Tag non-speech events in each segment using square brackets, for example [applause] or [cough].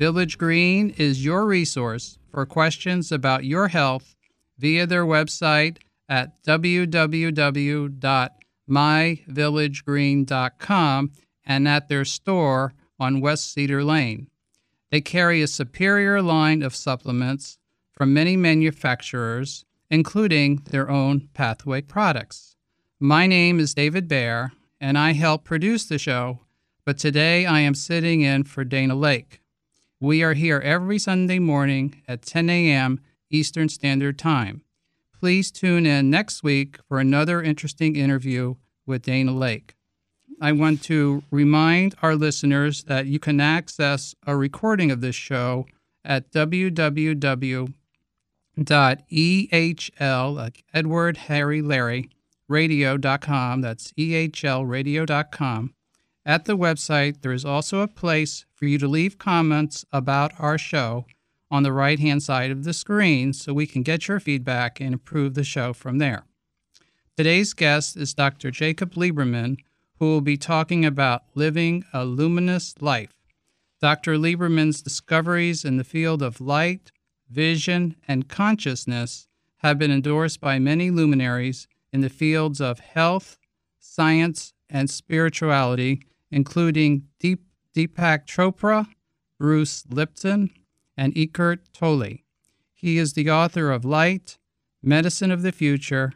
Village Green is your resource for questions about your health via their website at www.myvillagegreen.com and at their store on West Cedar Lane. They carry a superior line of supplements from many manufacturers, including their own pathway products. My name is David Baer, and I help produce the show, but today I am sitting in for Dana Lake. We are here every Sunday morning at 10 a.m. Eastern Standard Time. Please tune in next week for another interesting interview with Dana Lake. I want to remind our listeners that you can access a recording of this show at www.ehl, like Edward Harry Larry, radio.com. That's ehlradio.com. At the website, there is also a place for you to leave comments about our show on the right hand side of the screen so we can get your feedback and improve the show from there. Today's guest is Dr. Jacob Liberman, who will be talking about living a luminous life. Dr. Liberman's discoveries in the field of light, vision, and consciousness have been endorsed by many luminaries in the fields of health, science, and spirituality, including Deep, Deepak Chopra, Bruce Lipton, and Eckhart Tolle. He is the author of Light, Medicine of the Future,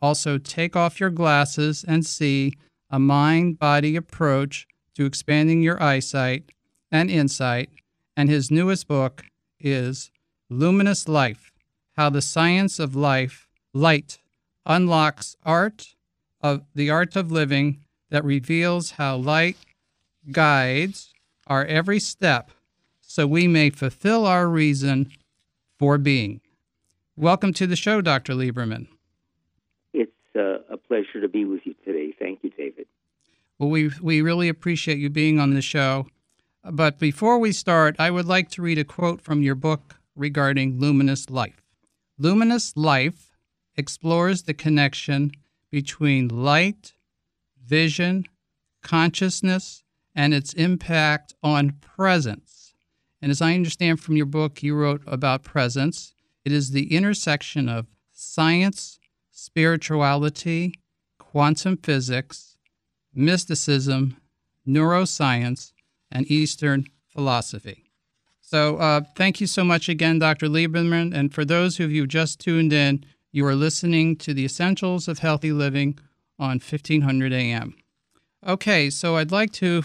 also Take Off Your Glasses and See, a mind body approach to expanding your eyesight and insight, and his newest book is Luminous Life How the Science of Life, Light, Unlocks Art of the Art of Living that reveals how light guides our every step so we may fulfill our reason for being. Welcome to the show, Dr. Liberman. It's uh, a pleasure to be with you today. Thank you, David. Well, we, we really appreciate you being on the show. But before we start, I would like to read a quote from your book regarding luminous life. Luminous life explores the connection between light, vision, consciousness, and its impact on presence. And as I understand from your book, you wrote about presence. It is the intersection of science, spirituality, quantum physics, mysticism, neuroscience, and Eastern philosophy. So, uh, thank you so much again, Dr. Liberman. And for those of you just tuned in, you are listening to the Essentials of Healthy Living on 1500 AM. Okay, so I'd like to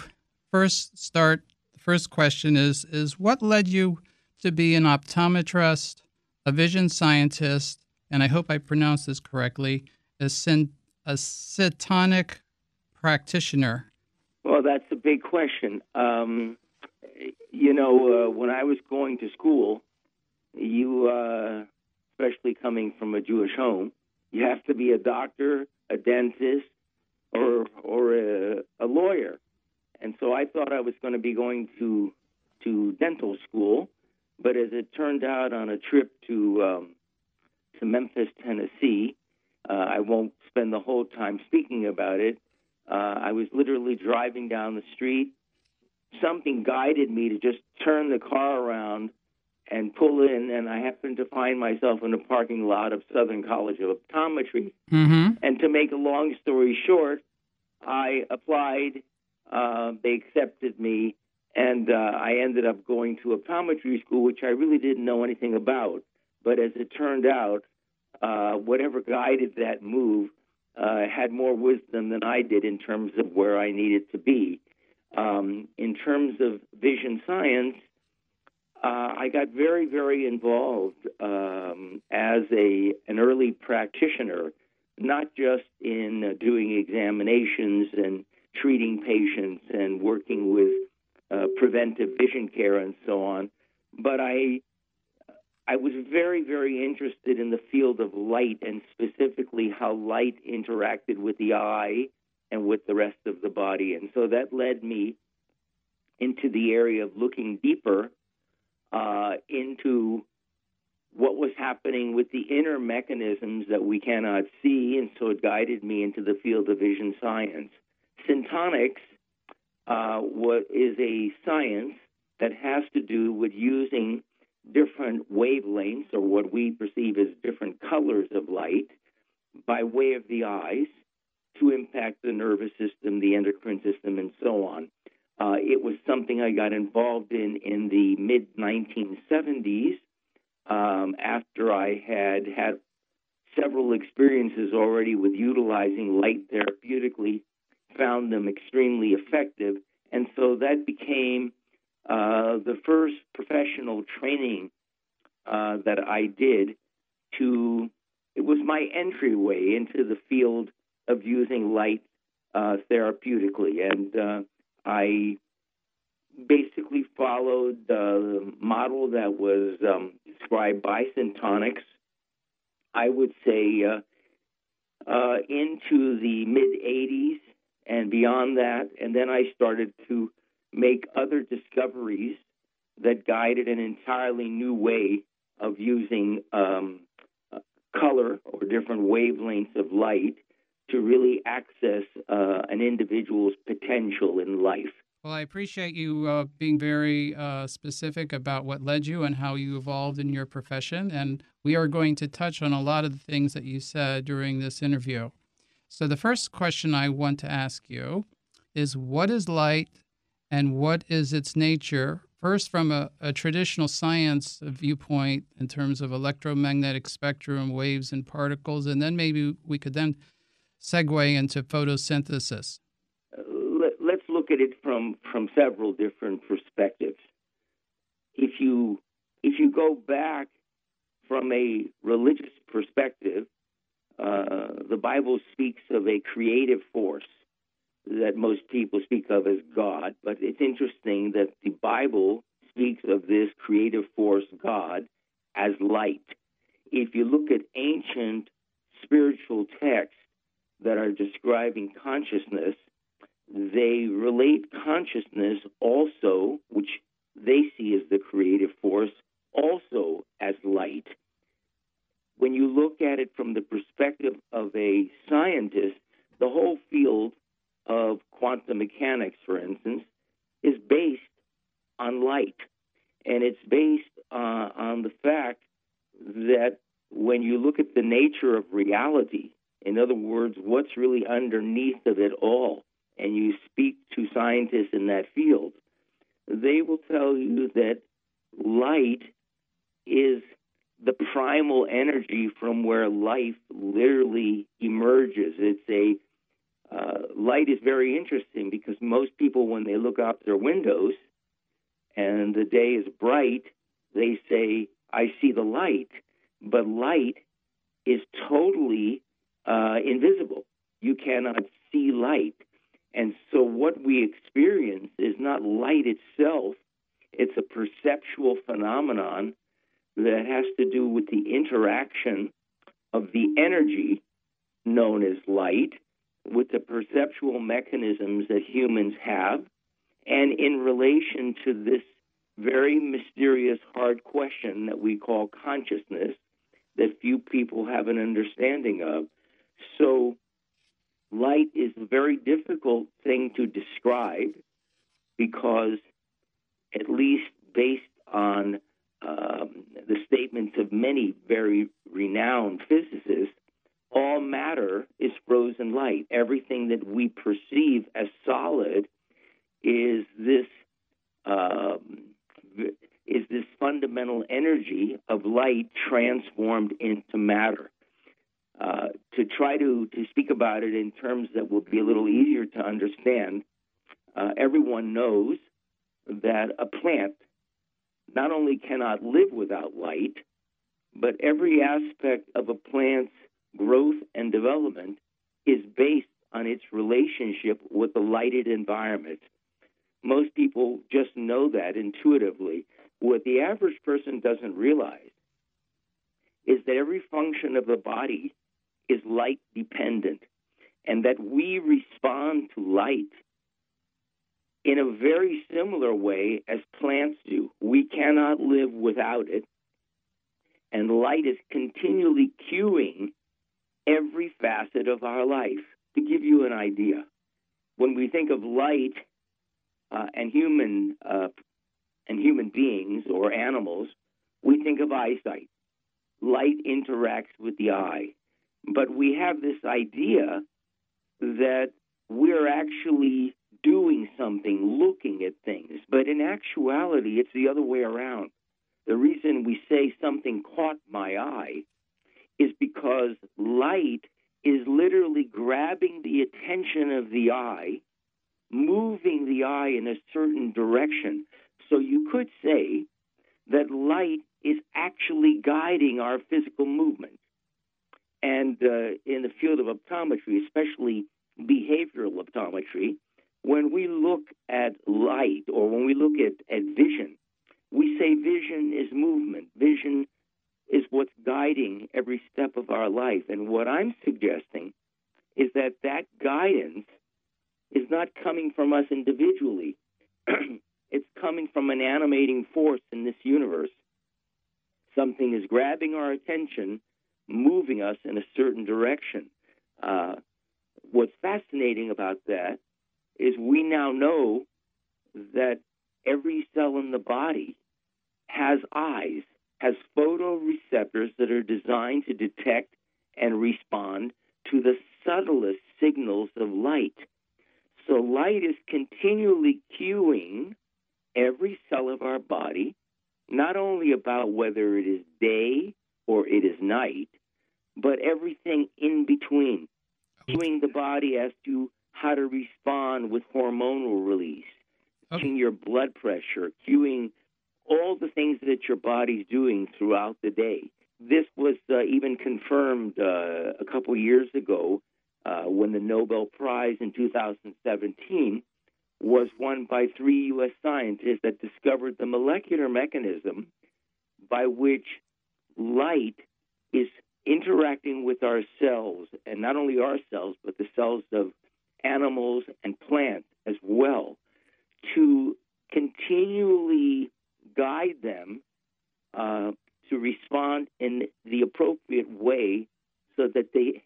first start. The first question is is what led you to be an optometrist, a vision scientist, and I hope I pronounced this correctly, a, syn- a syntonic practitioner? Well, that's a big question. Um, you know, uh, when I was going to school, you, uh, especially coming from a Jewish home, you have to be a doctor, a dentist, or or a, a lawyer, and so I thought I was going to be going to to dental school, but as it turned out, on a trip to um, to Memphis, Tennessee, uh, I won't spend the whole time speaking about it. Uh, I was literally driving down the street. Something guided me to just turn the car around and pull in, and I happened to find myself in a parking lot of Southern College of Optometry. Mm-hmm. And to make a long story short, I applied. Uh, they accepted me, and uh, I ended up going to optometry school, which I really didn't know anything about. But as it turned out, uh, whatever guided that move uh, had more wisdom than I did in terms of where I needed to be. Um, in terms of vision science, uh, I got very, very involved um, as a an early practitioner, not just in uh, doing examinations and treating patients and working with uh, preventive vision care and so on, but I I was very, very interested in the field of light and specifically how light interacted with the eye and with the rest of the body. And so that led me into the area of looking deeper uh, into what was happening with the inner mechanisms that we cannot see. And so it guided me into the field of vision science. Syntonics uh, what is a science that has to do with using different wavelengths or what we perceive as different colors of light by way of the eyes to impact the nervous system, the endocrine system, and so on. Uh, it was something I got involved in in the mid 1970s um, after I had had several experiences already with utilizing light therapeutically, found them extremely effective, and so that became uh, the first professional training uh, that I did to, it was my entryway into the field of using light uh, therapeutically. And uh, I basically followed the model that was um, described by Syntonics. I would say uh, uh, into the mid 80s and beyond that. And then I started to make other discoveries that guided an entirely new way of using um, color or different wavelengths of light to really access uh, an individual's potential in life. Well, I appreciate you uh, being very uh, specific about what led you and how you evolved in your profession. And we are going to touch on a lot of the things that you said during this interview. So, the first question I want to ask you is what is light and what is its nature? First, from a, a traditional science viewpoint in terms of electromagnetic spectrum, waves, and particles, and then maybe we could then segue into photosynthesis. Let's look at it from, from several different perspectives. If you if you go back from a religious perspective, uh, the Bible speaks of a creative force that most people speak of as God, but it's interesting that the Bible speaks of this creative force, God, as light. If you look at ancient spiritual texts that are describing consciousness, they relate consciousness also, which they see as the creative force, also as light. When you look at it from the perspective of a scientist, the whole field of quantum mechanics, for instance, is based on light. And it's based uh, on the fact that when you look at the nature of reality, in other words, what's really underneath of it all, and you speak to scientists in that field, they will tell you that light is the primal energy from where life literally emerges. It's a uh, light is very interesting because most people, when they look out their windows and the day is bright, they say, I see the light. But light is totally uh, invisible. You cannot see light. And so, what we experience is not light itself, it's a perceptual phenomenon that has to do with the interaction of the energy known as light with the perceptual mechanisms that humans have, and in relation to this very mysterious, hard question that we call consciousness that few people have an understanding of. So, light is a very difficult thing to describe because, at least based on um, the statements of many very renowned physicists, all matter is frozen light. Everything that we perceive as solid is this um, is this fundamental energy of light transformed into matter. Uh, to try to, to speak about it in terms that will be a little easier to understand, uh, everyone knows that a plant not only cannot live without light, but every aspect of a plant's growth and development is based on its relationship with the lighted environment. Most people just know that intuitively. What the average person doesn't realize is that every function of the body is light dependent and that we respond to light in a very similar way as plants do. We cannot live without it. And light is continually cueing every facet of our life. To give you an idea, when we think of light uh, and human uh, and human beings or animals, we think of eyesight. Light interacts with the eye, but we have this idea that we're actually doing something, looking at things. But in actuality, it's the other way around. The reason we say something caught my eye is because light is literally grabbing the attention of the eye, moving the eye in a certain direction. So you could say that light is actually guiding our physical movement. And uh, in the field of optometry, especially behavioral optometry, when we look at light or when we look at, at vision, we say vision is movement. Vision is what's guiding every step of our life. And what I'm suggesting is that that guidance is not coming from us individually. [clears throat] it's coming from an animating force in this universe. Something is grabbing our attention, moving us in a certain direction. Uh, what's fascinating about that is we now know that every cell in the body has eyes, has photoreceptors that are designed to detect and respond to the subtlest signals of light. So light is continually cueing every cell of our body, not only about whether it is day or it is night, but everything in between, cueing the body as to how to respond with hormonal release, okay. your blood pressure, cueing all the things that your body's doing throughout the day. This was uh, even confirmed uh, a couple years ago uh, when the Nobel Prize in 2017 was won by three U.S. scientists that discovered the molecular mechanism by which light is interacting with our cells, and not only our cells, but the cells of animals and plants as well, to continually guide them uh, to respond in the appropriate way so that they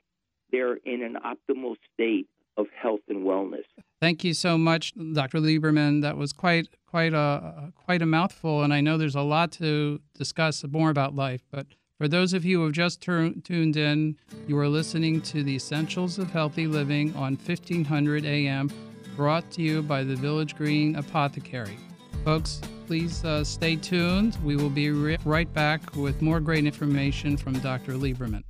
they're in an optimal state of health and wellness. Thank you so much, Dr. Liberman. That was quite quite a quite a mouthful, and I know there's a lot to discuss more about life. But for those of you who have just tuned in, you are listening to the Essentials of Healthy Living on 1500 AM, brought to you by the Village Green Apothecary. Folks, please uh, stay tuned. We will be re- right back with more great information from Dr. Liberman.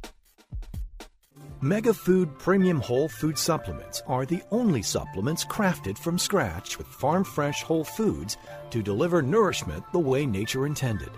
Mega Food Premium Whole Food Supplements are the only supplements crafted from scratch with farm fresh whole foods to deliver nourishment the way nature intended.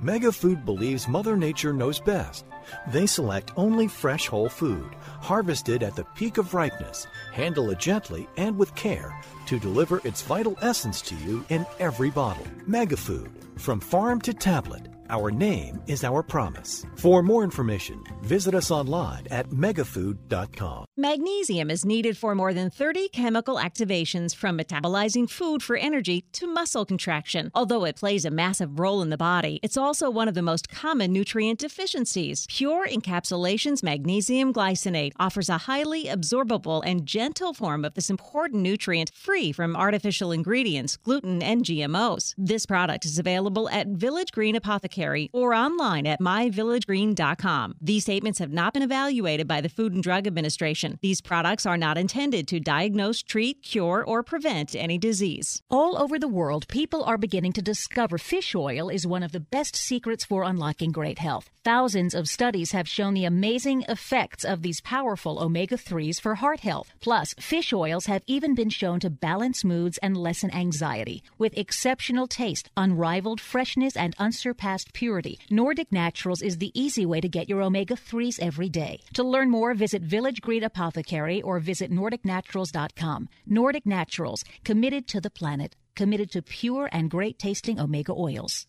Mega Food believes Mother Nature knows best. They select only fresh whole food, harvested at the peak of ripeness, handle it gently and with care to deliver its vital essence to you in every bottle. Mega Food, from farm to tablet our name is our promise. For more information, visit us online at megafood.com. Magnesium is needed for more than 30 chemical activations from metabolizing food for energy to muscle contraction. Although it plays a massive role in the body, it's also one of the most common nutrient deficiencies. Pure Encapsulations Magnesium Glycinate offers a highly absorbable and gentle form of this important nutrient free from artificial ingredients, gluten, and GMOs. This product is available at Village Green Apothecary or online at myvillagegreen.com. These statements have not been evaluated by the Food and Drug Administration These products are not intended to diagnose, treat, cure, or prevent any disease. All over the world, people are beginning to discover fish oil is one of the best secrets for unlocking great health. Thousands of studies have shown the amazing effects of these powerful omega 3s for heart health. Plus, fish oils have even been shown to balance moods and lessen anxiety. With exceptional taste, unrivaled freshness, and unsurpassed purity, Nordic Naturals is the easy way to get your omega 3s every day. To learn more, visit Village Apothecary or visit NordicNaturals.com. Nordic Naturals, committed to the planet, committed to pure and great tasting omega oils.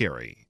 Carey.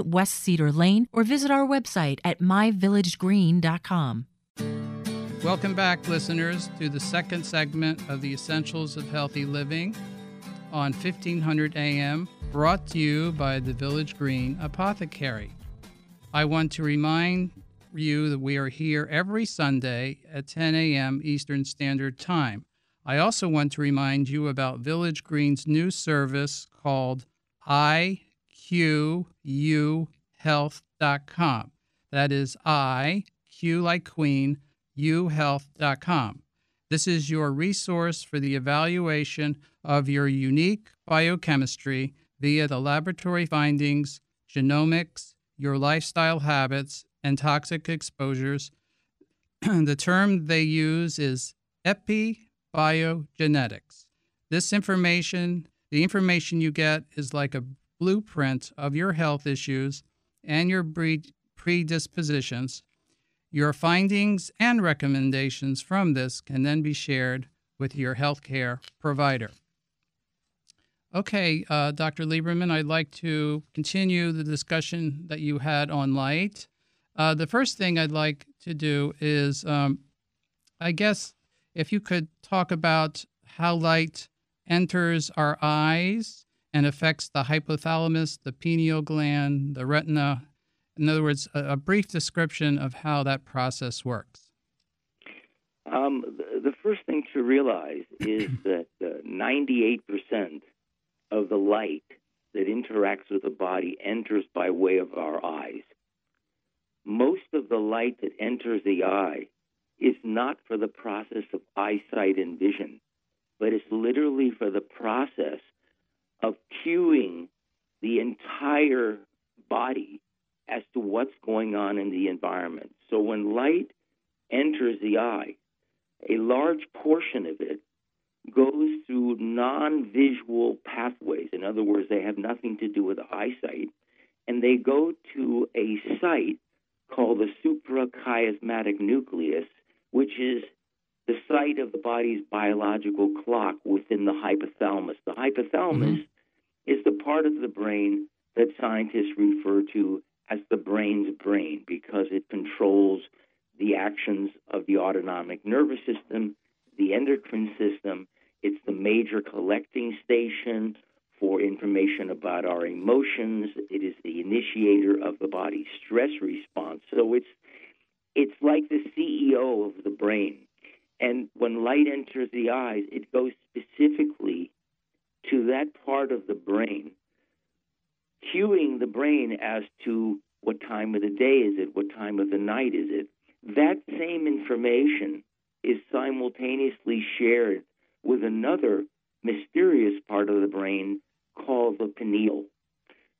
West Cedar Lane or visit our website at myvillagegreen.com. Welcome back, listeners, to the second segment of the Essentials of Healthy Living on 1500 AM, brought to you by the Village Green Apothecary. I want to remind you that we are here every Sunday at 10 a.m. Eastern Standard Time. I also want to remind you about Village Green's new service called iQUhealth.com. That is I, Q like Queen, uhealth.com. This is your resource for the evaluation of your unique biochemistry via the laboratory findings, genomics, your lifestyle habits, and toxic exposures. [clears throat] the term they use is epibiogenetics. This information, the information you get, is like a blueprint of your health issues and your predispositions. Your findings and recommendations from this can then be shared with your healthcare provider. Okay, uh, Dr. Liberman, I'd like to continue the discussion that you had on light. Uh, the first thing I'd like to do is, um, I guess, if you could talk about how light enters our eyes and affects the hypothalamus, the pineal gland, the retina. In other words, a, a brief description of how that process works. Um, the, first thing to realize [clears throat] is that uh, 98% of the light that interacts with the body enters by way of our eyes. Most of the light that enters the eye is not for the process of eyesight and vision, but it's literally for the process of cueing the entire body as to what's going on in the environment. So when light enters the eye, a large portion of it goes through non visual pathways. In other words, they have nothing to do with eyesight, and they go to a site called the suprachiasmatic nucleus, which is the site of the body's biological clock within the hypothalamus. The hypothalamus mm-hmm. Is the part of the brain that scientists refer to as the brain's brain because it controls the actions of the autonomic nervous system, the endocrine system. It's the major collecting station for information about our emotions. It is the initiator of the body's stress response. So it's it's like the CEO of the brain. And when light enters the eyes, it goes specifically to that part of the brain, cueing the brain as to what time of the day is it, what time of the night is it. That same information is simultaneously shared with another mysterious part of the brain called the pineal.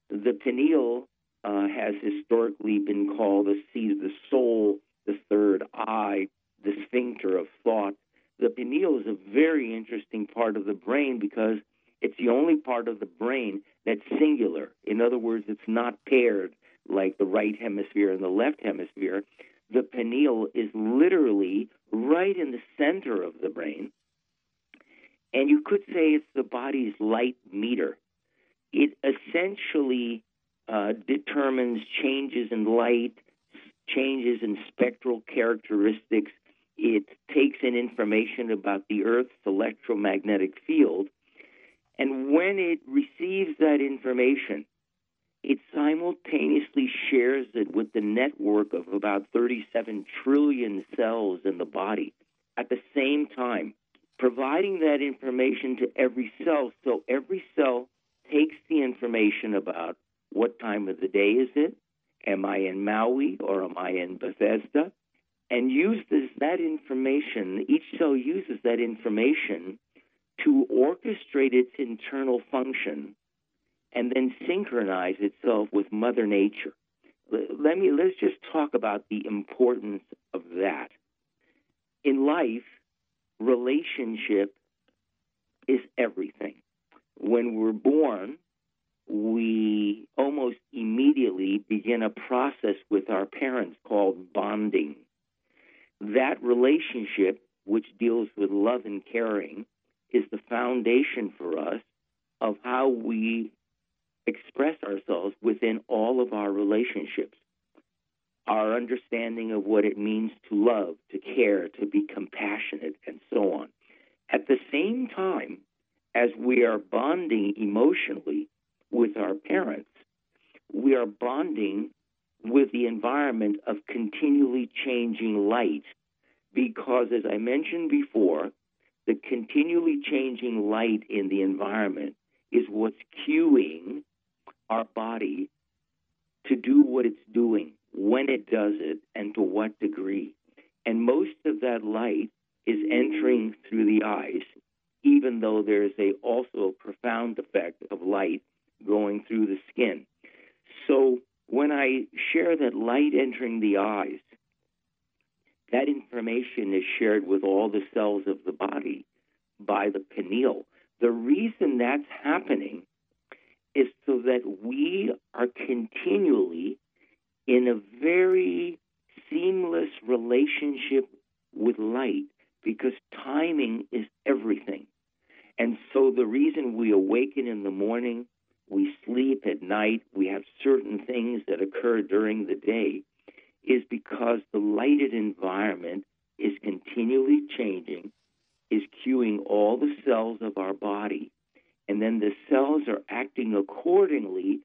The pineal uh, has historically been called the seat of the soul, the third eye, the sphincter of thought. the pineal is a very interesting part of the brain because it's the only part of the brain that's singular. In other words, it's not paired like the right hemisphere and the left hemisphere. The pineal is literally right in the center of the brain. And you could say it's the body's light meter. It essentially uh, determines changes in light, changes in spectral characteristics. It takes in information about the Earth's electromagnetic field. And when it receives that information, it simultaneously shares it with the network of about 37 trillion cells in the body at the same time, providing that information to every cell. So every cell takes the information about what time of the day is it? Am I in Maui or am I in Bethesda? And uses that information, each cell uses that information to orchestrate its internal function and then synchronize itself with Mother Nature. Let me let's just talk about the importance of that. In life, relationship is everything. When we're born, we almost immediately begin a process with our parents called bonding. That relationship, which deals with love and caring, is the foundation for us of how we express ourselves within all of our relationships. Our understanding of what it means to love, to care, to be compassionate, and so on. At the same time as we are bonding emotionally with our parents, we are bonding with the environment of continually changing light. Because, as I mentioned before, the continually changing light in the environment is what's cueing our body to do what it's doing, when it does it, and to what degree. And most of that light is entering through the eyes, even though there's a also a profound effect of light going through the skin. So when I share that light entering the eyes, that information is shared with all the cells of the body by the pineal. The reason that's happening is so that we are continually in a very seamless relationship with light because timing is everything. And so the reason we awaken in the morning, we sleep at night, we have certain things that occur during the day is because the lighted environment is continually changing, is cueing all the cells of our body and then the cells are acting accordingly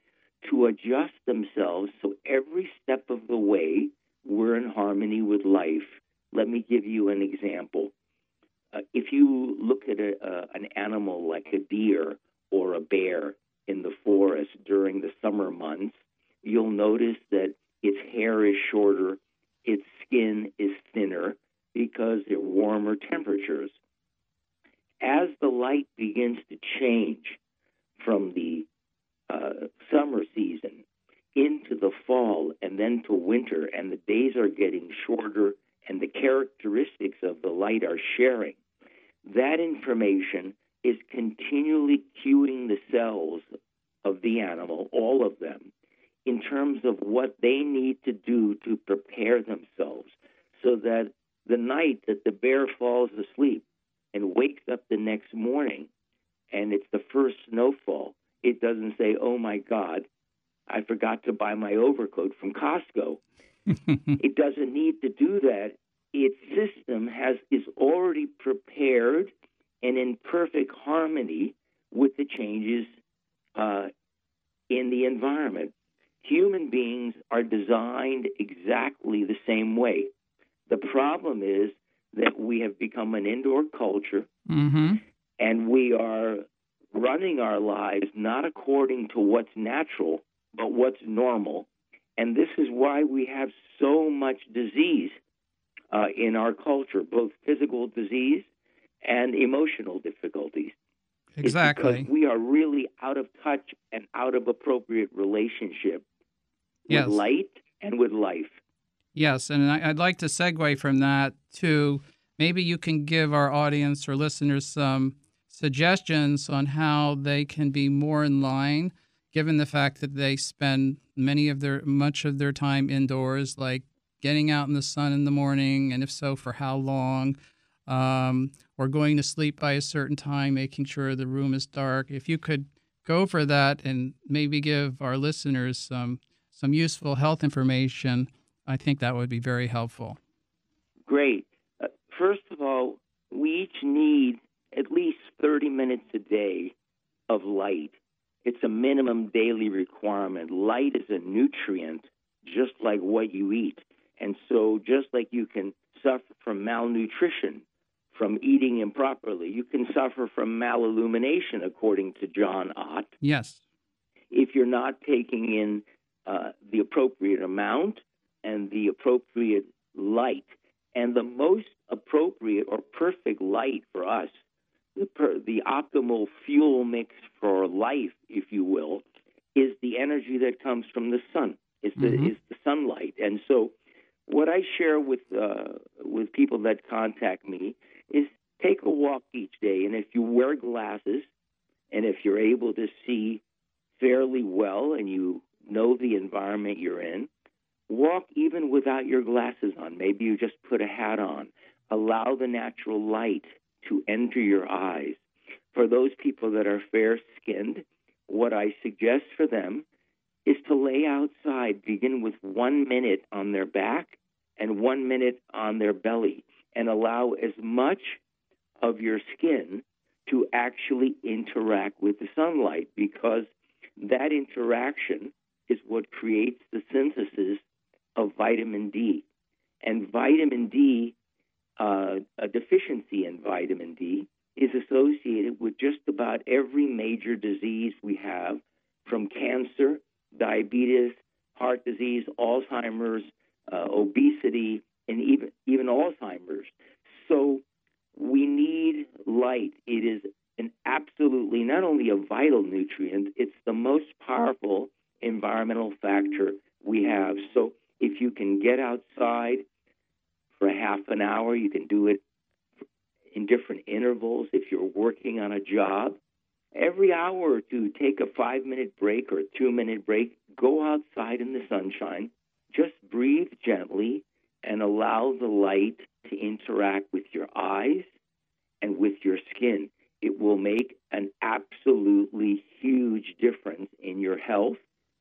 to adjust themselves so every step of the way we're in harmony with life. Let me give you an example. Uh, if you look at a, uh, an animal like a deer or a bear in the forest during the summer months, you'll notice that its hair is shorter, its skin is thinner because they're warmer temperatures. As the light begins to change from the uh, summer season into the fall and then to winter, and the days are getting shorter and the characteristics of the light are sharing, that information is continually cueing the cells of the animal, all of them, in terms of what they need to do to prepare themselves so that the night that the bear falls asleep, and wakes up the next morning and it's the first snowfall, it doesn't say, oh my God, I forgot to buy my overcoat from Costco. [laughs] it doesn't need to do that. Its system has is already prepared and in perfect harmony with the changes uh, in the environment. Human beings are designed exactly the same way. The problem is that we have become an indoor culture mm-hmm. and we are running our lives not according to what's natural, but what's normal. And this is why we have so much disease uh, in our culture, both physical disease and emotional difficulties. Exactly. because we are really out of touch and out of appropriate relationship yes. with light and with life. Yes, and I'd like to segue from that to maybe you can give our audience or listeners some suggestions on how they can be more in line given the fact that they spend many of their much of their time indoors like getting out in the sun in the morning and if so for how long um, or going to sleep by a certain time making sure the room is dark if you could go for that and maybe give our listeners some some useful health information i think that would be very helpful Great. Uh, first of all, we each need at least 30 minutes a day of light. It's a minimum daily requirement. Light is a nutrient, just like what you eat. And so, just like you can suffer from malnutrition from eating improperly, you can suffer from malillumination, according to John Ott, yes if you're not taking in uh, the appropriate amount and the appropriate light. And the most appropriate or perfect light for us, the, per, the optimal fuel mix for life, if you will, is the energy that comes from the sun. Is the Mhm. is the sunlight. And so, what I share with uh, with people that contact me is take a walk each day, and if you wear glasses, and if you're able to see fairly well, and you know the environment you're in, walk even without your glasses on. Maybe you just put a hat on. Allow the natural light to enter your eyes. For those people that are fair skinned, what I suggest for them is to lay outside, begin with one minute on their back and one minute on their belly, and allow as much of your skin to actually interact with the sunlight because that interaction is what creates the synthesis of vitamin D. And vitamin D, uh, a deficiency in vitamin D, is associated with just about every major disease we have, from cancer, diabetes, heart disease, Alzheimer's, uh, obesity, and even even Alzheimer's. So we need light. It is an absolutely not only a vital nutrient, it's the most powerful environmental factor we have. So if you can get outside for half an hour, you can do it in different intervals. If you're working on a job, every hour or two, take a five minute break or a two minute break, go outside in the sunshine, just breathe gently and allow the light to interact with your eyes and with your skin. It will make an absolutely huge difference in your health,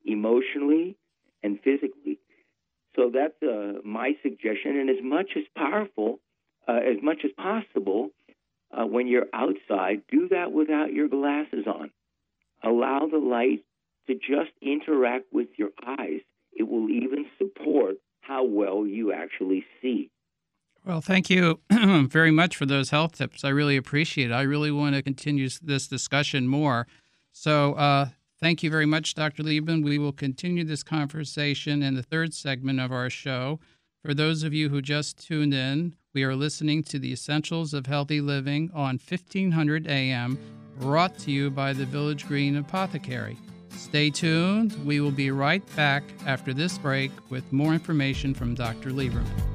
emotionally and physically. So that's uh, my suggestion, and as much as powerful, uh, as much as possible, uh, when you're outside, do that without your glasses on. Allow the light to just interact with your eyes. It will even support how well you actually see. Well, thank you [clears throat] very much for those health tips. I really appreciate it. I really want to continue this discussion more. So, uh, thank you very much, Dr. Liebman. We will continue this conversation in the third segment of our show. For those of you who just tuned in, we are listening to the Essentials of Healthy Living on 1500 AM, brought to you by the Village Green Apothecary. Stay tuned. We will be right back after this break with more information from Dr. Liberman.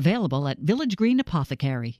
available at Village Green Apothecary.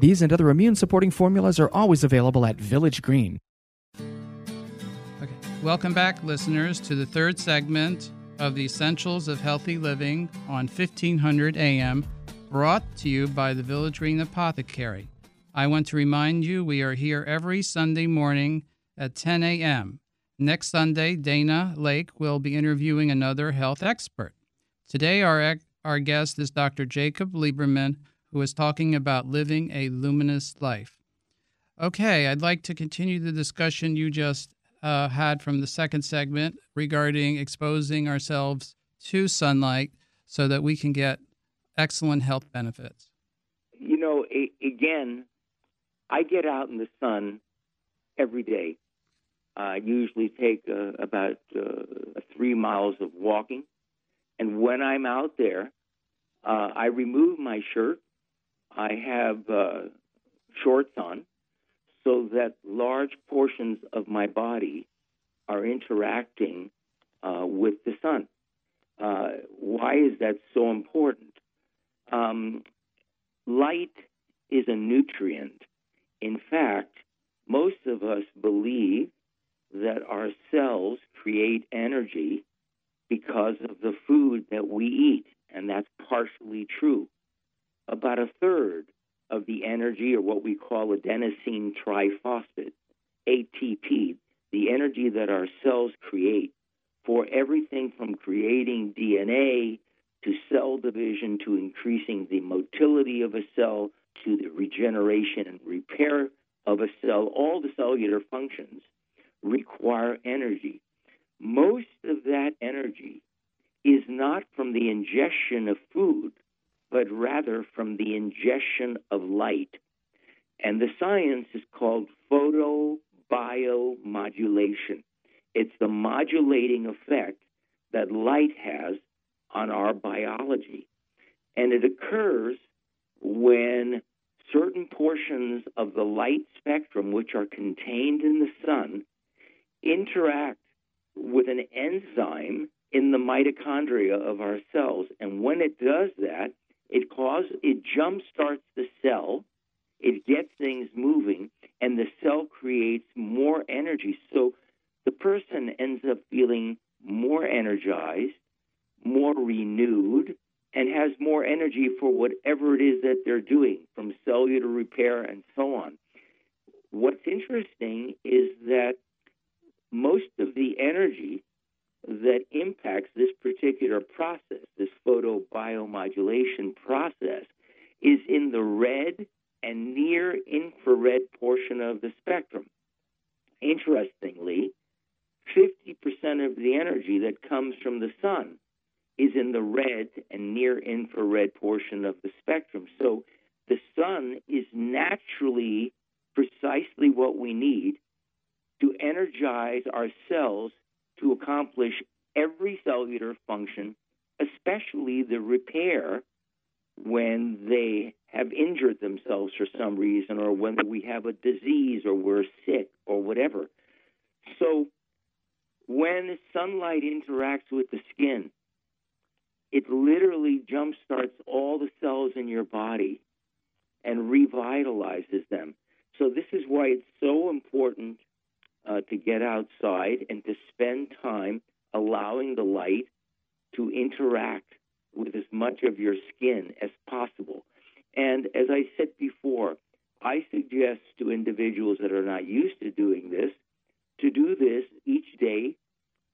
These and other immune supporting formulas are always available at Village Green. Okay. Welcome back, listeners, to the third segment of the Essentials of Healthy Living on 1500 AM, brought to you by the Village Green Apothecary. I want to remind you we are here every Sunday morning at 10 a.m. Next Sunday, Dana Laake will be interviewing another health expert. Today, our, our guest is Dr. Jacob Liberman who is talking about living a luminous life. Okay, I'd like to continue the discussion you just uh, had from the second segment regarding exposing ourselves to sunlight so that we can get excellent health benefits. You know, a- again, I get out in the sun every day. I usually take uh, about uh, three miles of walking. And when I'm out there, uh, I remove my shirt I have uh, shorts on so that large portions of my body are interacting uh, with the sun. Uh, why is that so important? Um, light is a nutrient. In fact, most of us believe that our cells create energy because of the food that we eat, and that's partially true about a third of the energy, or what we call adenosine triphosphate, ATP, the energy that our cells create for everything from creating DNA to cell division to increasing the motility of a cell to the regeneration and repair of a cell, all the cellular functions require energy. Most of that energy is not from the ingestion of food, but rather from the ingestion of light. And the science is called photobiomodulation. It's the modulating effect that light has on our biology. And it occurs when certain portions of the light spectrum, which are contained in the sun, interact with an enzyme in the mitochondria of our cells. And when it does that, it causes it jump starts the cell, it gets things moving, and the cell creates more energy. So the person ends up feeling more energized, more renewed, and has more energy for whatever it is that they're doing, from cellular repair and so on. What's interesting is that most of the energy that impacts this particular process, this photobiomodulation process, is in the red and near infrared portion of the spectrum. Interestingly, 50% of the energy that comes from the sun is in the red and near infrared portion of the spectrum. So the sun is naturally precisely what we need to energize our cells to accomplish every cellular function, especially the repair when they have injured themselves for some reason or when we have a disease or we're sick or whatever. So when sunlight interacts with the skin, it literally jumpstarts all the cells in your body and revitalizes them. So this is why it's so important uh, to get outside and to spend time allowing the light to interact with as much of your skin as possible. And as I said before, I suggest to individuals that are not used to doing this to do this each day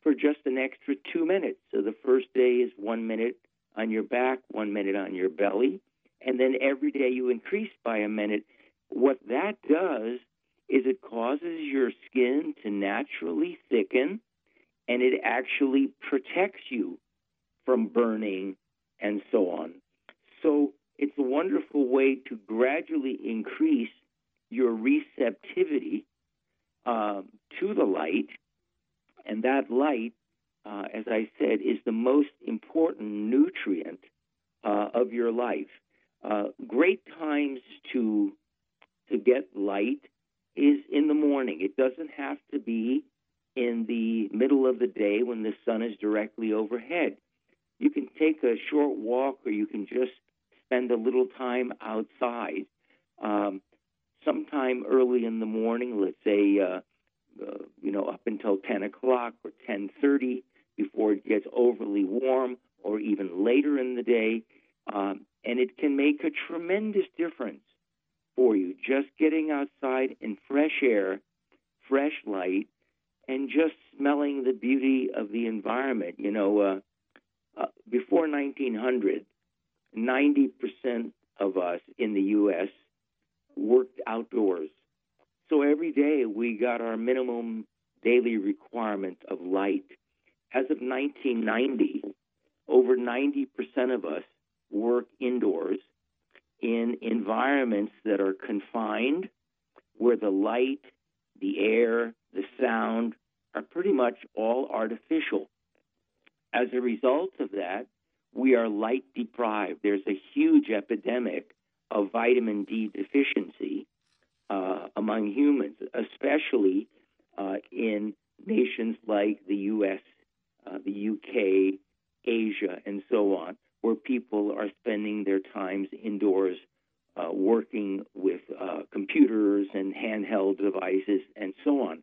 for just an extra two minutes. So the first day is one minute on your back, one minute on your belly, and then every day you increase by a minute. What that does is it causes your skin to naturally thicken and it actually protects you from burning and so on. So it's a wonderful way to gradually increase your receptivity uh, to the light. And that light, uh, as I said, is the most important nutrient uh, of your life. Uh, great times to to get light is in the morning. It doesn't have to be in the middle of the day when the sun is directly overhead. You can take a short walk or you can just spend a little time outside. Um, sometime early in the morning, let's say, uh, uh, you know, up until 10 o'clock or 10:30, before it gets overly warm, or even later in the day, um, and it can make a tremendous difference for you. Just getting outside in fresh air, fresh light, and just smelling the beauty of the environment. You know, uh, uh, before 1900, 90% of us in the U.S. worked outdoors. So every day we got our minimum daily requirement of light. As of 1990, over 90% of us work indoors in environments that are confined, where the light, the air, the sound are pretty much all artificial. As a result of that, we are light deprived. There's a huge epidemic of vitamin D deficiency uh, among humans, especially uh, in nations like the US, uh, the UK, Asia, and so on, where people are spending their times indoors uh, working with uh, computers and handheld devices and so on.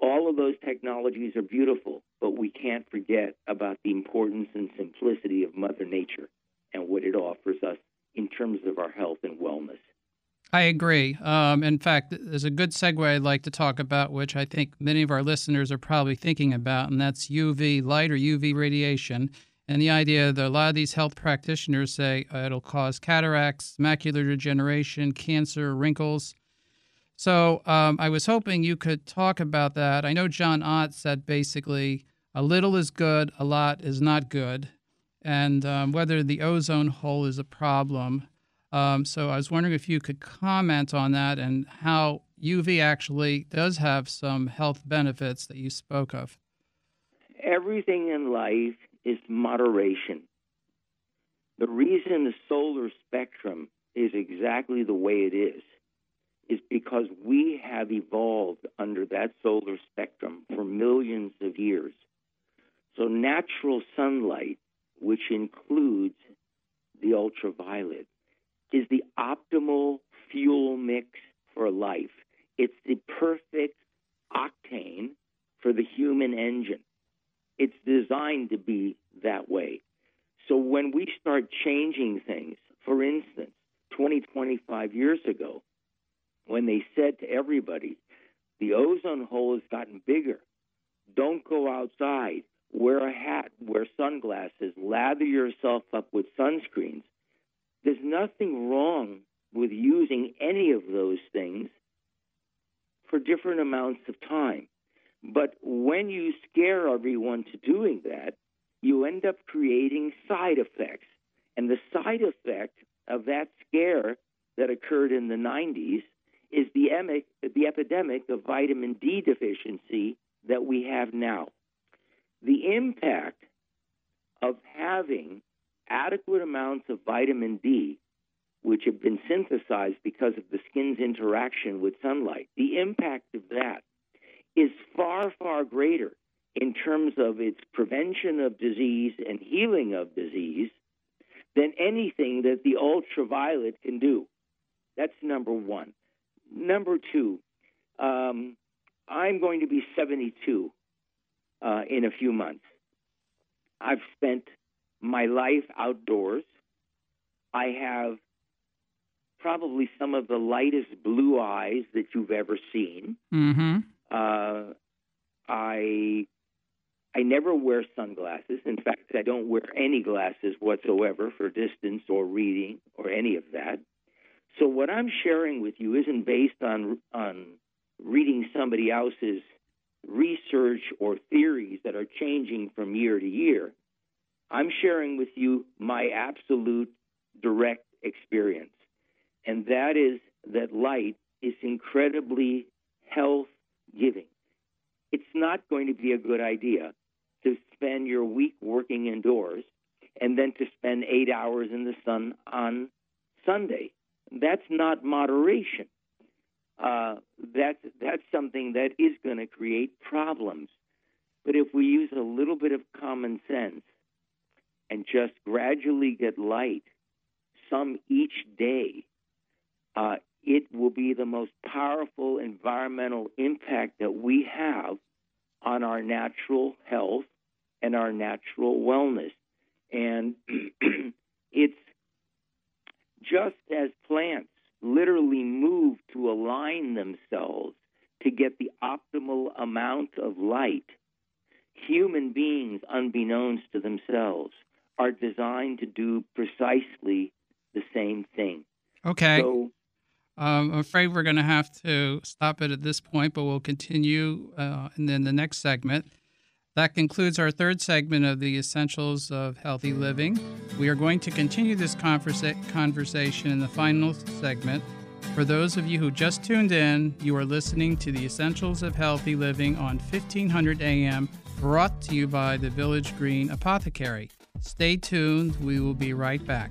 All of those technologies are beautiful, but we can't forget about the importance and simplicity of Mother Nature and what it offers us in terms of our health and wellness. I agree. Um, in fact, there's a good segue I'd like to talk about, which I think many of our listeners are probably thinking about, and that's UV light or UV radiation. And the idea that a lot of these health practitioners say uh, it'll cause cataracts, macular degeneration, cancer, wrinkles. So um, I was hoping you could talk about that. I know John Ott said basically a little is good, a lot is not good, and um, whether the ozone hole is a problem. Um, so I was wondering if you could comment on that and how UV actually does have some health benefits that you spoke of. Everything in life is moderation. The reason the solar spectrum is exactly the way it is is because we have evolved under that solar spectrum for millions of years. So, natural sunlight, which includes the ultraviolet, is the optimal fuel mix for life. It's the perfect octane for the human engine. It's designed to be that way. So when we start changing things, for instance, 20, 25 years ago, when they said to everybody, the ozone hole has gotten bigger, don't go outside, wear a hat, wear sunglasses, lather yourself up with sunscreens. There's nothing wrong with using any of those things for different amounts of time. But when you scare everyone to doing that, you end up creating side effects. And the side effect of that scare that occurred in the 90s is the, the epidemic of vitamin D deficiency that we have now. The impact of having adequate amounts of vitamin D, which have been synthesized because of the skin's interaction with sunlight, the impact of that is far, far greater in terms of its prevention of disease and healing of disease than anything that the ultraviolet can do. That's number one. Number two, um, I'm going to be 72 uh, in a few months. I've spent my life outdoors. I have probably some of the lightest blue eyes that you've ever seen. Mm-hmm. Uh, I I never wear sunglasses. In fact, I don't wear any glasses whatsoever for distance or reading or any of that. So what I'm sharing with you isn't based on on reading somebody else's research or theories that are changing from year to year. I'm sharing with you my absolute direct experience. And that is that light is incredibly health giving. It's not going to be a good idea to spend your week working indoors and then to spend eight hours in the sun on Sunday. That's not moderation. Uh, that's that's something that is going to create problems. But if we use a little bit of common sense and just gradually get light, some each day, uh, it will be the most powerful environmental impact that we have on our natural health and our natural wellness. And [clears throat] it's just as plants literally move to align themselves to get the optimal amount of light, human beings, unbeknownst to themselves, are designed to do precisely the same thing. Okay. So, um, I'm afraid we're going to have to stop it at this point, but we'll continue uh, and then the next segment. That concludes our third segment of the Essentials of Healthy Living. We are going to continue this conversa- conversation in the final segment. For those of you who just tuned in, you are listening to the Essentials of Healthy Living on 1500 AM, brought to you by the Village Green Apothecary. Stay tuned, we will be right back.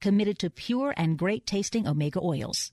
committed to pure and great tasting omega oils.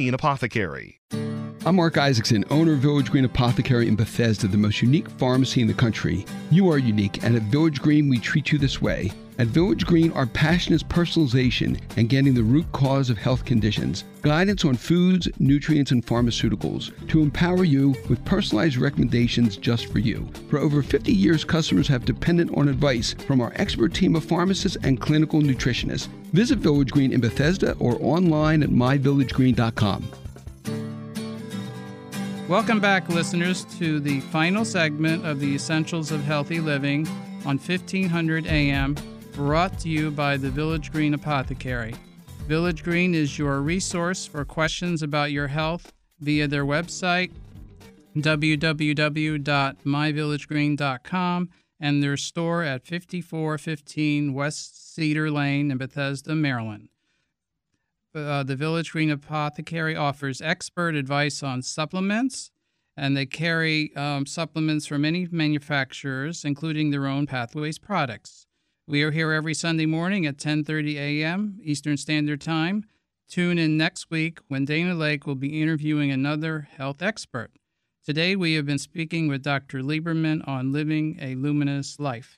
Apothecary. I'm Mark Isaacson, owner of Village Green Apothecary in Bethesda, the most unique pharmacy in the country. You are unique, and at Village Green, we treat you this way. At Village Green, our passion is personalization and getting the root cause of health conditions. Guidance on foods, nutrients, and pharmaceuticals to empower you with personalized recommendations just for you. For over 50 years, customers have depended on advice from our expert team of pharmacists and clinical nutritionists. Visit Village Green in Bethesda or online at myvillagegreen.com. Welcome back, listeners, to the final segment of the Essentials of Healthy Living on 1500 AM, brought to you by the Village Green Apothecary. Village Green is your resource for questions about your health via their website, www.myvillagegreen.com, and their store at 5415 West Cedar Lane in Bethesda, Maryland. Uh, the Village Green Apothecary offers expert advice on supplements, and they carry um, supplements from many manufacturers, including their own Pathways products. We are here every Sunday morning at 10:30 a.m. Eastern Standard Time. Tune in next week when Dana Laake will be interviewing another health expert. Today we have been speaking with Dr. Liberman on living a luminous life.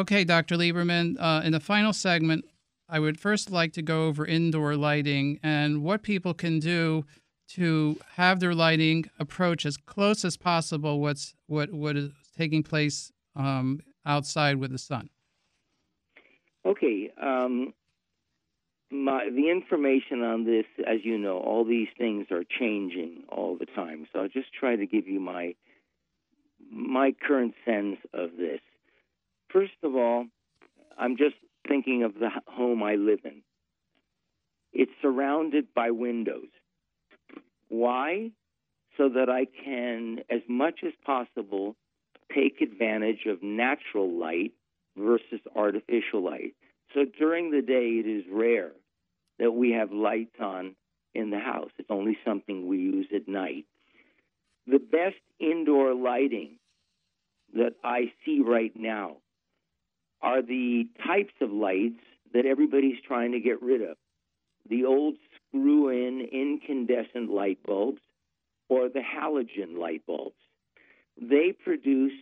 Okay, Dr. Liberman, uh, in the final segment, I would first like to go over indoor lighting and what people can do to have their lighting approach as close as possible what's what what is taking place um, outside with the sun. Okay, um, my the information on this, as you know, all these things are changing all the time. So I'll just try to give you my my current sense of this. First of all, I'm just thinking of the home I live in. It's surrounded by windows. Why? So that I can, as much as possible, take advantage of natural light versus artificial light. So during the day, it is rare that we have lights on in the house. It's only something we use at night. The best indoor lighting that I see right now are the types of lights that everybody's trying to get rid of the old screw in incandescent light bulbs or the halogen light bulbs. They produce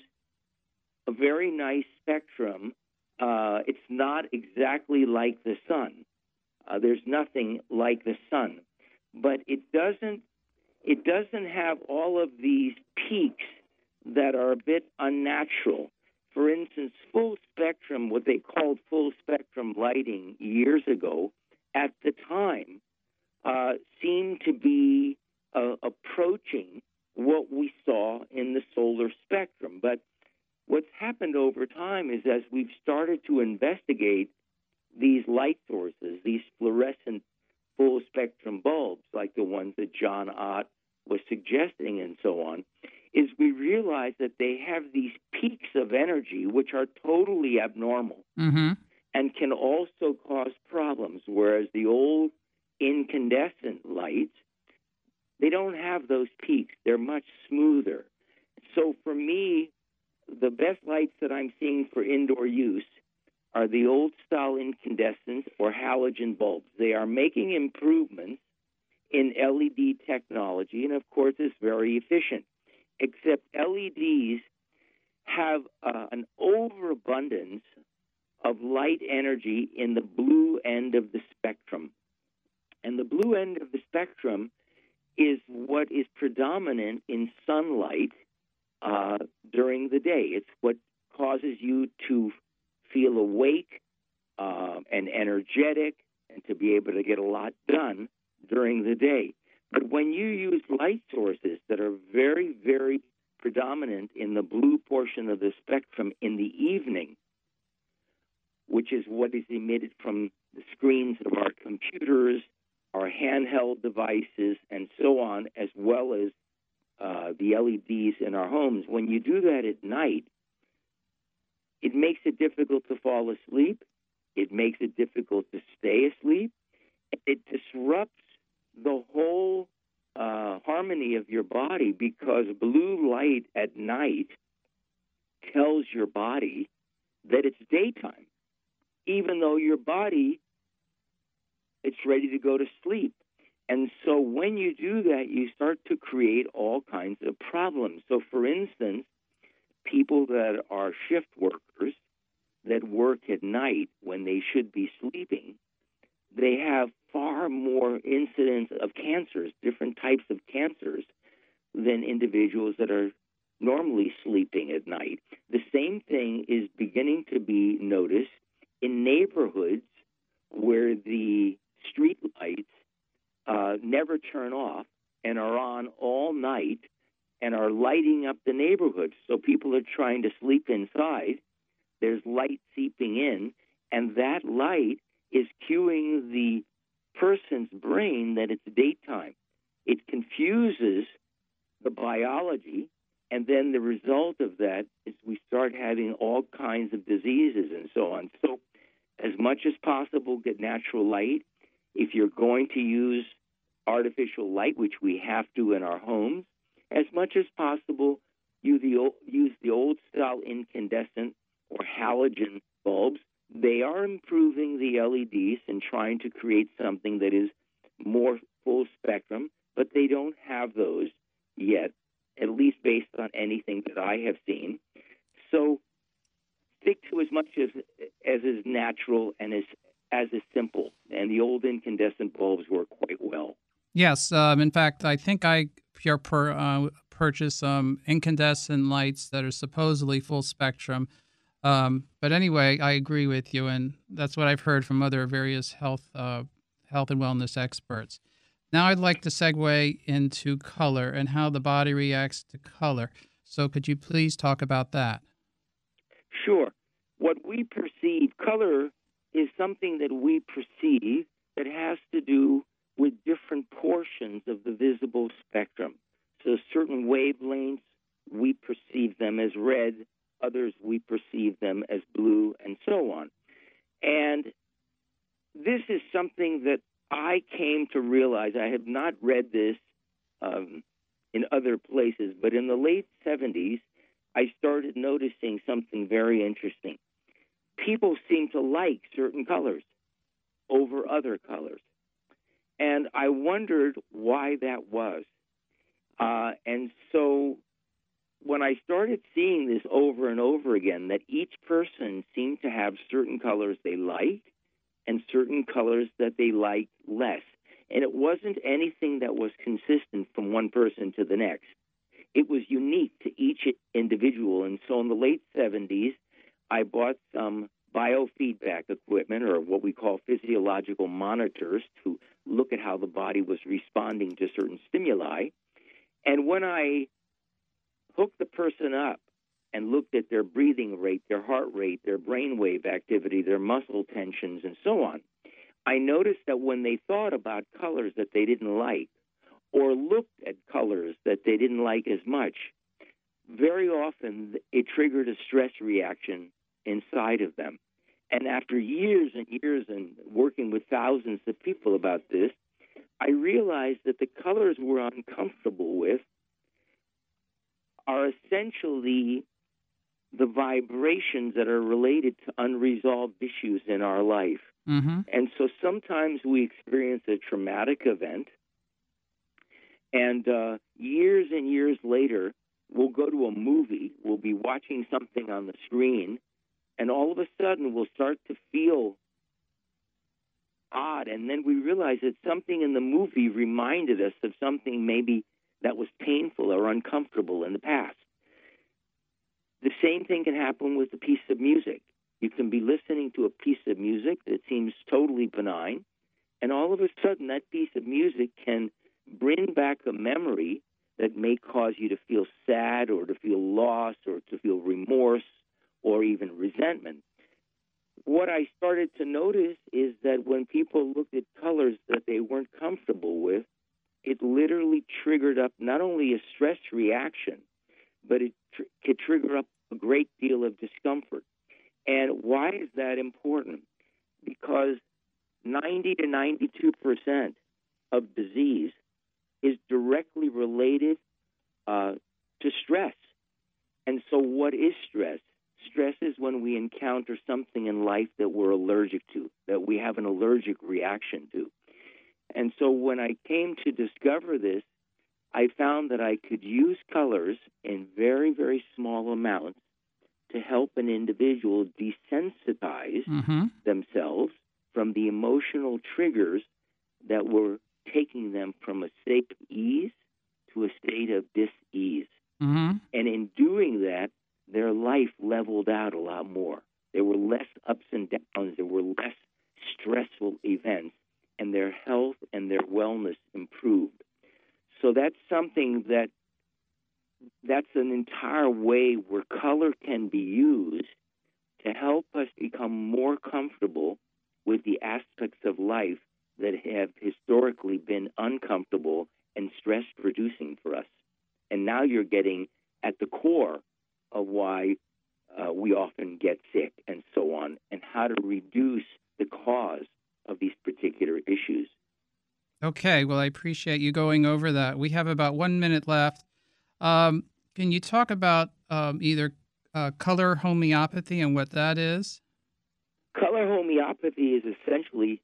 a very nice spectrum. Uh, it's not exactly like the sun. Uh, there's nothing like the sun, but it doesn't. It doesn't have all of these peaks that are a bit unnatural. For instance, full spectrum, what they called full spectrum lighting years ago, at the time, uh, seemed to be uh, approaching what we saw in the solar spectrum. But what's happened over time is as we've started to investigate these light sources, these fluorescent full spectrum bulbs, like the ones that John Ott was suggesting and so on, is we realize that they have these peaks of energy which are totally abnormal mm-hmm. and can also cause problems. Whereas the old incandescent lights, they don't have those peaks, they're much smoother. So for me, the best lights that I'm seeing for indoor use are the old style incandescent or halogen bulbs. They are making improvements in LED technology, and of course, it's very efficient. Except LEDs have uh, an overabundance of light energy in the blue end of the spectrum. And the blue end of the spectrum is what is predominant in sunlight uh, during the day. It's what causes you to feel awake uh, and energetic and to be able to get a lot done during the day. But when you use light sources that are very, very predominant in the blue portion of the spectrum in the evening, which is what is emitted from the screens of our computers, our handheld devices, and so on, as well as uh, the LEDs in our homes. When you do that at night, it makes it difficult to fall asleep. It makes it difficult to stay asleep. It disrupts the whole uh, harmony of your body because blue light at night tells your body that it's daytime, even though your body it's ready to go to sleep. And so when you do that, you start to create all kinds of problems. So, for instance, people that are shift workers, that work at night when they should be sleeping, they have far more incidence of cancers, different types of cancers, than individuals that are normally sleeping at night. The same thing is beginning to be noticed in neighborhoods where the street lights uh, never turn off and are on all night and are lighting up the neighborhood. So people are trying to sleep inside. There's light seeping in, and that light is cueing the person's brain that it's daytime. It confuses the biology, and then the result of that is we start having all kinds of diseases and so on. So, as much as possible, get natural light. If you're going to use artificial light, which we have to in our homes, as much as possible, use the old, use the old style incandescent or halogen bulbs. They are improving the LEDs and trying to create something that is more full spectrum, but they don't have those yet, at least based on anything that I have seen. So stick to as much as as is natural and as as is simple. And the old incandescent bulbs work quite well. Yes, um, in fact, I think I pure per, uh, purchased some incandescent lights that are supposedly full spectrum. Um, but anyway, I agree with you, and that's what I've heard from other various health uh, health and wellness experts. Now, I'd like to segue into color and how the body reacts to color. So, could you please talk about that? Sure. What we perceive, color is something that we perceive that has to do with different portions of the visible spectrum. So, certain wavelengths, we perceive them as red, others, we perceive them as blue, and so on. And this is something that I came to realize. I have not read this um, in other places, but in the late 70s, I started noticing something very interesting. People seem to like certain colors over other colors. And I wondered why that was. Uh, and so when I started seeing this over and over again, that each person seemed to have certain colors they liked and certain colors that they liked less. And it wasn't anything that was consistent from one person to the next. It was unique to each individual. And so in the late 70s, I bought some biofeedback equipment, or what we call physiological monitors, to look at how the body was responding to certain stimuli. And when I hooked the person up and looked at their breathing rate, their heart rate, their brainwave activity, their muscle tensions, and so on, I noticed that when they thought about colors that they didn't like or looked at colors that they didn't like as much, very often it triggered a stress reaction inside of them. And after years and years and working with thousands of people about this, I realized that the colors we're uncomfortable with are essentially the vibrations that are related to unresolved issues in our life. Mm-hmm. And so sometimes we experience a traumatic event, and uh, years and years later, we'll go to a movie, we'll be watching something on the screen, and all of a sudden we'll start to feel odd. And then we realize that something in the movie reminded us of something maybe that was painful or uncomfortable in the past. The same thing can happen with a piece of music. You can be listening to a piece of music that seems totally benign, and all of a sudden that piece of music can bring back a memory that may cause you to feel sad or to feel lost or to feel remorse or even resentment. What I started to notice is that when people looked at colors that they weren't comfortable with, it literally triggered up not only a stress reaction, but it tr- could trigger up a great deal of discomfort. And why is that important? Because 90 to 92 percent of disease is directly related uh, to stress. And so, what is stress? Stress is when we encounter something in life that we're allergic to, that we have an allergic reaction to. And so, when I came to discover this, I found that I could use colors in very, very small amounts to help an individual desensitize Mm-hmm. themselves from the emotional triggers that were taking them from a state of ease to a state of dis-ease. Mm-hmm. And in doing that, their life leveled out a lot more. There were less ups and downs, there were less stressful events, and their health and their wellness improved. So that's something that that's an entire way where color can be used to help us become more comfortable with the aspects of life that have historically been uncomfortable and stress producing for us. And now you're getting at the core of why uh, we often get sick and so on, and how to reduce the cause of these particular issues. Okay, well, I appreciate you going over that. We have about one minute left. Um, can you talk about um, either uh, color homeopathy and what that is? Color homeopathy is essentially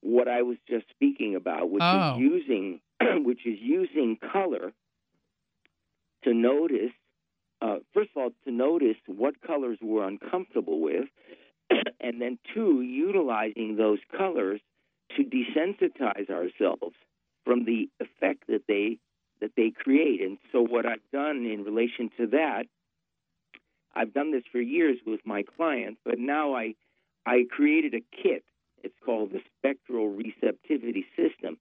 what I was just speaking about, which Oh. is using [clears throat] which is using color to notice uh, first of all to notice what colors we're uncomfortable with, [clears throat] and then two, utilizing those colors to desensitize ourselves from the effect that they that they create. And so what I've done in relation to that, I've done this for years with my clients, but now I I created a kit. It's called the Spectral Receptivity System,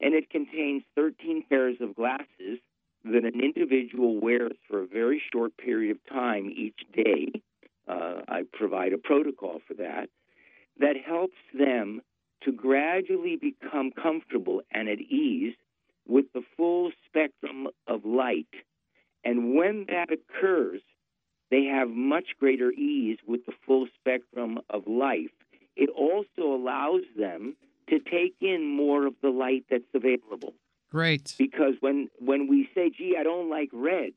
and it contains 13 pairs of glasses that an individual wears for a very short period of time each day. Uh, I provide a protocol for that that helps them to gradually become comfortable and at ease with the full spectrum of light. And when that occurs, they have much greater ease with the full spectrum of life. It also allows them to take in more of the light that's available. Great. Because when, when we say, gee, I don't like red,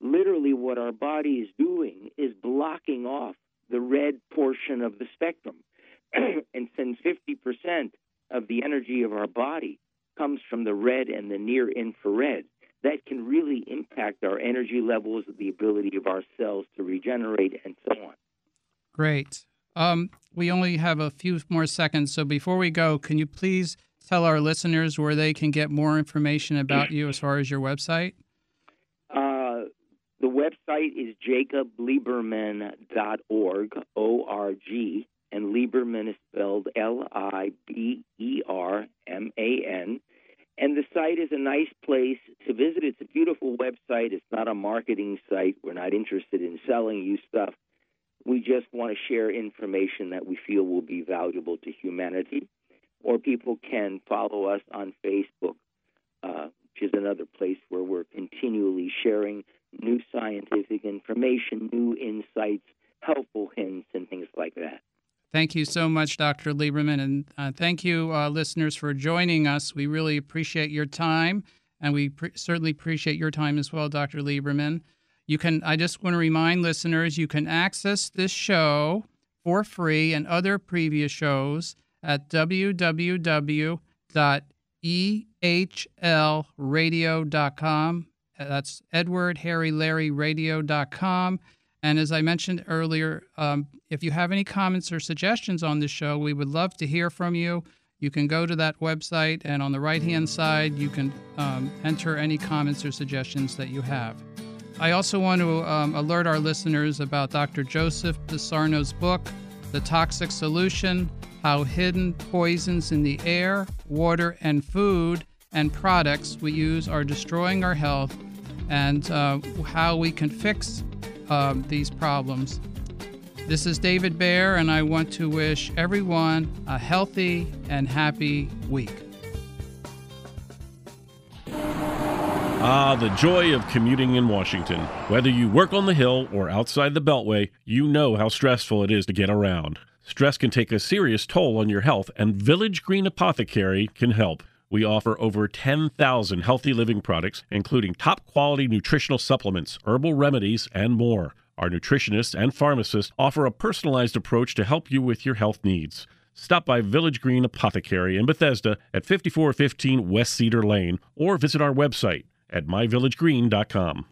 literally what our body is doing is blocking off the red portion of the spectrum. [clears throat] and since 50% of the energy of our body comes from the red and the near infrared, that can really impact our energy levels, the ability of our cells to regenerate, and so on. Great. Um, we only have a few more seconds, so before we go, can you please tell our listeners where they can get more information about you as far as your website? Uh, the website is jacobliberman.org, O R G, and Liberman is spelled L I B E R M A N. And the site is a nice place to visit. It's a beautiful website. It's not a marketing site. We're not interested in selling you stuff. We just want to share information that we feel will be valuable to humanity. Or people can follow us on Facebook, uh, which is another place where we're continually sharing new scientific information, new insights, helpful hints, and things like that. Thank you so much, Dr. Liberman, and uh, thank you, uh, listeners, for joining us. We really appreciate your time, and we pre- certainly appreciate your time as well, Dr. Liberman. You can. I just want to remind listeners you can access this show for free and other previous shows at www.ehlradio.com. That's Edward Harry Larry Radio.com. And as I mentioned earlier, um, if you have any comments or suggestions on the show, we would love to hear from you. You can go to that website, and on the right hand side, you can um, enter any comments or suggestions that you have. I also want to um, alert our listeners about Dr. Joseph Pizzorno's book, The Toxin Solution How Hidden Poisons in the Air, Water, and Food and Products We Use Are Destroying Our Health, and uh, how we can fix um, these problems. This is David Baer, and I want to wish everyone a healthy and happy week. Ah, the joy of commuting in Washington. Whether you work on the Hill or outside the Beltway, you know how stressful it is to get around. Stress can take a serious toll on your health, and Village Green Apothecary can help. We offer over 10,000 healthy living products, including top quality nutritional supplements, herbal remedies, and more. Our nutritionists and pharmacists offer a personalized approach to help you with your health needs. Stop by Village Green Apothecary in Bethesda at 5415 West Cedar Lane or visit our website at myvillagegreen.com.